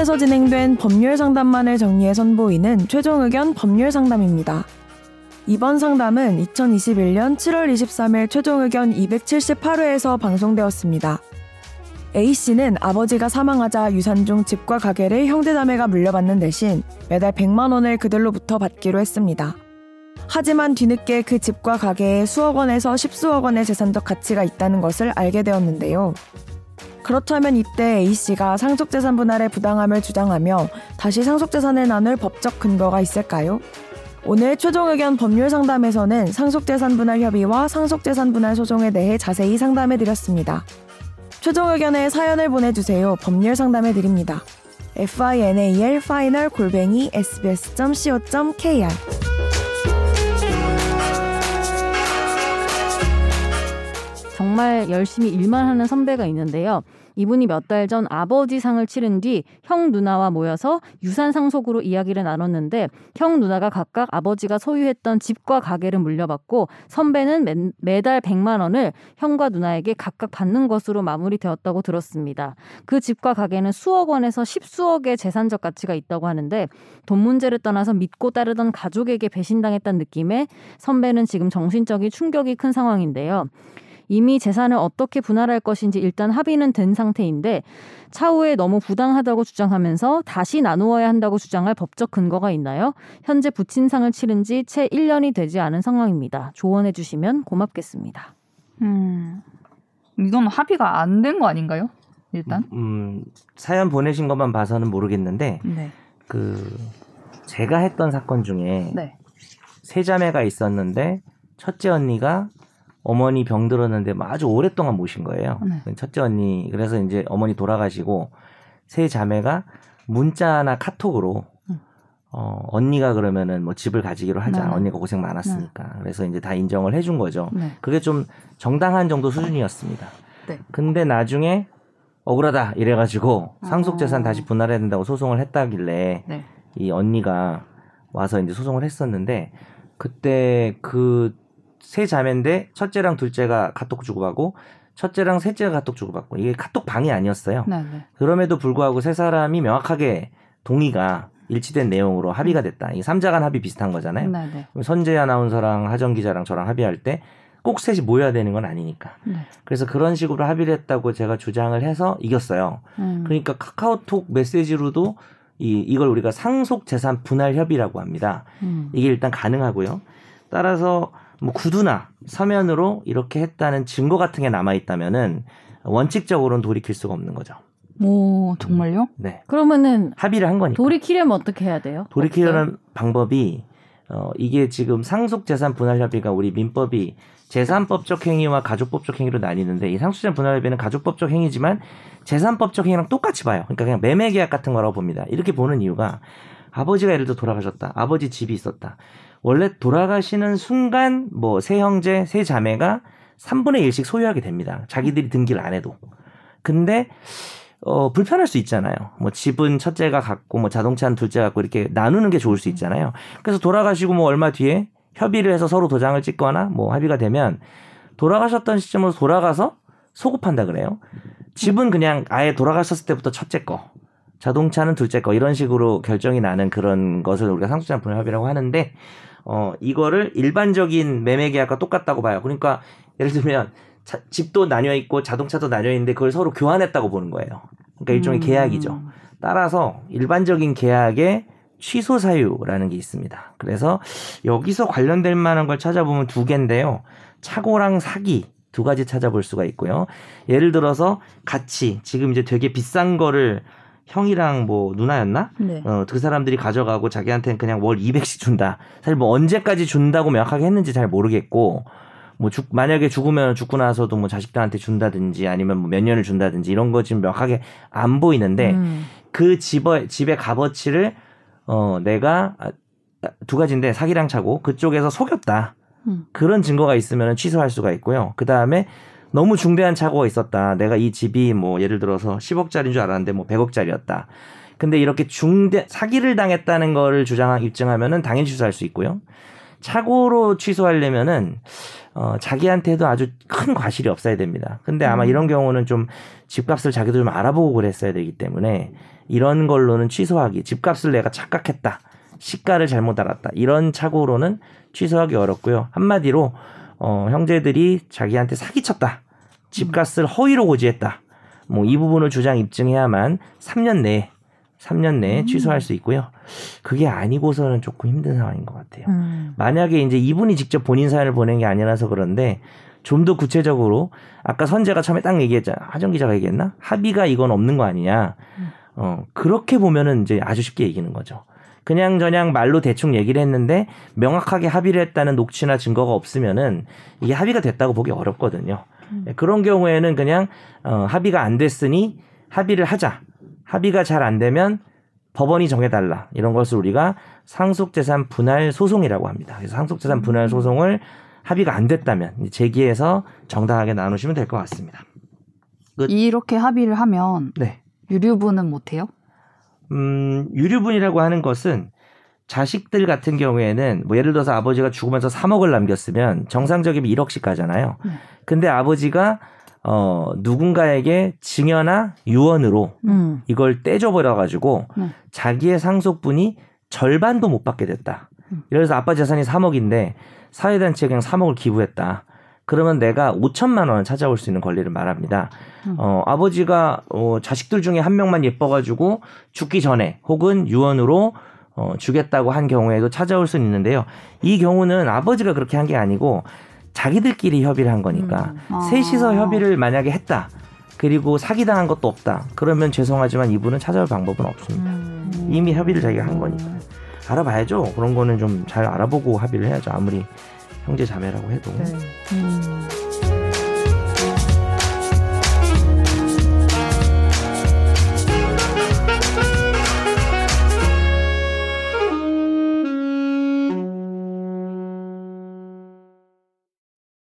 수원에서 진행된 법률 상담만을 정리해 선보이는 최종 의견 법률 상담입니다. 이번 상담은 2021년 7월 23일 최종 의견 278회에서 방송되었습니다. A씨는 아버지가 사망하자 유산 중 집과 가게를 형제자매가 물려받는 대신 매달 100만 원을 그들로부터 받기로 했습니다. 하지만 뒤늦게 그 집과 가게에 수억 원에서 십수억 원의 재산적 가치가 있다는 것을 알게 되었는데요. 그렇다면 이때 A씨가 상속재산 분할의 부당함을 주장하며 다시 상속재산을 나눌 법적 근거가 있을까요? 오늘 최종 의견 법률 상담에서는 상속재산 분할 협의와 상속재산 분할 소송에 대해 자세히 상담해 드렸습니다. 최종 의견에 사연을 보내주세요. 법률 상담해 드립니다. final final 골뱅이 sbs.co.kr 정말 열심히 일만 하는 선배가 있는데요. 이분이 몇 달 전 아버지 상을 치른 뒤 형 누나와 모여서 유산 상속으로 이야기를 나눴는데 형 누나가 각각 아버지가 소유했던 집과 가게를 물려받고 선배는 매, 매달 100만 원을 형과 누나에게 각각 받는 것으로 마무리되었다고 들었습니다. 그 집과 가게는 수억 원에서 십수억의 재산적 가치가 있다고 하는데 돈 문제를 떠나서 믿고 따르던 가족에게 배신당했다는 느낌에 선배는 지금 정신적인 충격이 큰 상황인데요. 이미 재산을 어떻게 분할할 것인지 일단 합의는 된 상태인데 차후에 너무 부당하다고 주장하면서 다시 나누어야 한다고 주장할 법적 근거가 있나요? 현재 부친상을 치른 지 채 1년이 되지 않은 상황입니다. 조언해 주시면 고맙겠습니다. 음. 이건 합의가 안 된 거 아닌가요? 일단. 음, 사연 보내신 것만 봐서는 모르겠는데 네. 그 제가 했던 사건 중에 네. 세 자매가 있었는데 첫째 언니가 어머니 병 들었는데 뭐 아주 오랫동안 모신 거예요. 네. 첫째 언니 그래서 이제 어머니 돌아가시고 세 자매가 문자나 카톡으로 음. 어 언니가 그러면은 뭐 집을 가지기로 하자. 네. 언니가 고생 많았으니까. 그래서 이제 다 인정을 해준 거죠. 네. 그게 좀 정당한 정도 수준이었습니다. 네. 근데 나중에 억울하다 이래가지고 상속재산 어. 다시 분할해야 된다고 소송을 했다길래 네. 이 언니가 와서 이제 소송을 했었는데 그때 그 세 자매인데 첫째랑 둘째가 카톡 주고받고 첫째랑 셋째가 카톡 주고받고 이게 카톡 방이 아니었어요. 네. 네. 그럼에도 불구하고 세 사람이 명확하게 동의가 일치된 내용으로 합의가 됐다. 이게 삼자간 합의 비슷한 거잖아요. 네. 네. 그럼 선재 아나운서랑 하정 기자랑 저랑 합의할 때 꼭 셋이 모여야 되는 건 아니니까. 네. 그래서 그런 식으로 합의를 했다고 제가 주장을 해서 이겼어요. 음. 그러니까 카카오톡 메시지로도 이 이걸 우리가 상속 재산 분할 협의라고 합니다. 음. 이게 일단 가능하고요. 따라서 뭐 구두나 서면으로 이렇게 했다는 증거 같은 게 남아 있다면은 원칙적으로는 돌이킬 수가 없는 거죠. 오, 정말요? 네. 그러면은 합의를 한 거니까. 돌이키려면 어떻게 해야 돼요? 돌이키려는 방법이 어 이게 지금 상속 재산 분할 협의가 우리 민법이 재산법적 행위와 가족법적 행위로 나뉘는데 이 상속재산 분할 협의는 가족법적 행위지만 재산법적 행위랑 똑같이 봐요. 그러니까 그냥 매매 계약 같은 거라고 봅니다. 이렇게 보는 이유가 아버지가 예를 들어 돌아가셨다. 아버지 집이 있었다. 원래 돌아가시는 순간 뭐 세 형제, 세 자매가 3분의 1씩 소유하게 됩니다. 자기들이 등기를 안 해도. 근데 어, 불편할 수 있잖아요. 뭐 집은 첫째가 갖고 뭐 자동차는 둘째가 갖고 이렇게 나누는 게 좋을 수 있잖아요. 그래서 돌아가시고 뭐 얼마 뒤에 협의를 해서 서로 도장을 찍거나 뭐 합의가 되면 돌아가셨던 시점으로 돌아가서 소급한다 그래요. 집은 그냥 아예 돌아가셨을 때부터 첫째 거, 자동차는 둘째 거 이런 식으로 결정이 나는 그런 것을 우리가 상속재산 분할 협의라고 하는데 어 이거를 일반적인 매매 계약과 똑같다고 봐요. 그러니까 예를 들면 자- 집도 나뉘어 있고 자동차도 나뉘어 있는데 그걸 서로 교환했다고 보는 거예요. 그러니까 일종의 음. 계약이죠. 따라서 일반적인 계약에 취소 사유라는 게 있습니다. 그래서 여기서 관련될 만한 걸 찾아보면 두 개인데요. 착오랑 사기 두 가지 찾아볼 수가 있고요. 예를 들어서 같이 지금 이제 되게 비싼 거를 형이랑 뭐 누나였나? 네. 어, 그 사람들이 가져가고 자기한테는 그냥 월 200씩 준다. 사실 뭐 언제까지 준다고 명확하게 했는지 잘 모르겠고, 뭐 죽, 만약에 죽으면 죽고 나서도 뭐 자식들한테 준다든지 아니면 뭐 몇 년을 준다든지 이런 거 지금 명확하게 안 보이는데 음. 그 집의, 집의 값어치를 어, 내가 아, 두 가지인데 사기랑 차고 그쪽에서 속였다. 음. 그런 증거가 있으면 취소할 수가 있고요. 그 다음에 너무 중대한 착오가 있었다. 내가 이 집이 뭐 예를 들어서 10억짜리인 줄 알았는데 뭐 100억짜리였다. 근데 이렇게 중대 사기를 당했다는 거를 주장 입증하면은 당연히 취소할 수 있고요. 착오로 취소하려면은 어, 자기한테도 아주 큰 과실이 없어야 됩니다. 근데 아마 음. 이런 경우는 좀 집값을 자기도 좀 알아보고 그랬어야 되기 때문에 이런 걸로는 취소하기. 집값을 내가 착각했다. 시가를 잘못 알았다. 이런 착오로는 취소하기 어렵고요. 한마디로 어, 형제들이 자기한테 사기쳤다. 집값을 허위로 고지했다. 뭐 이 부분을 주장 입증해야만 3년 내에 3년 내에 음. 취소할 수 있고요. 그게 아니고서는 조금 힘든 상황인 것 같아요. 음. 만약에 이제 이분이 직접 본인 사연을 보낸 게 아니라서 그런데 좀 더 구체적으로 아까 선재가 처음에 딱 얘기했잖아. 하정 기자가 얘기했나? 합의가 이건 없는 거 아니냐. 어, 그렇게 보면은 이제 아주 쉽게 얘기는 거죠. 그냥 저냥 말로 대충 얘기를 했는데 명확하게 합의를 했다는 녹취나 증거가 없으면은 이게 합의가 됐다고 보기 어렵거든요. 예, 그런 경우에는 그냥 어, 합의가 안 됐으니 합의를 하자. 합의가 잘 안 되면 법원이 정해달라. 이런 것을 우리가 상속재산 분할 소송이라고 합니다. 그래서 상속재산 분할 소송을 합의가 안 됐다면 제기해서 정당하게 나누시면 될 것 같습니다. 이렇게 합의를 하면 네. 유류분은 못해요? 음, 유류분이라고 하는 것은 자식들 같은 경우에는 뭐 예를 들어서 아버지가 죽으면서 3억을 남겼으면 정상적이면 1억씩 가잖아요. 네. 근데 아버지가 어 누군가에게 증여나 유언으로 음. 이걸 떼줘버려 가지고 네. 자기의 상속분이 절반도 못 받게 됐다. 음. 예를 들어서 아빠 재산이 3억인데 사회단체에 그냥 3억을 기부했다. 그러면 내가 5천만 원을 찾아올 수 있는 권리를 말합니다. 음. 어, 아버지가 어, 자식들 중에 한 명만 예뻐가지고 죽기 전에 혹은 유언으로 어, 주겠다고 한 경우에도 찾아올 수는 있는데요. 이 경우는 아버지가 그렇게 한 게 아니고 자기들끼리 협의를 한 거니까 음. 아. 셋이서 협의를 만약에 했다. 그리고 사기당한 것도 없다. 그러면 죄송하지만 이분은 찾아올 방법은 없습니다. 음. 이미 협의를 자기가 한 거니까. 알아봐야죠. 그런 거는 좀 잘 알아보고 합의를 해야죠. 아무리 형제 자매라고 해도. 네. 음.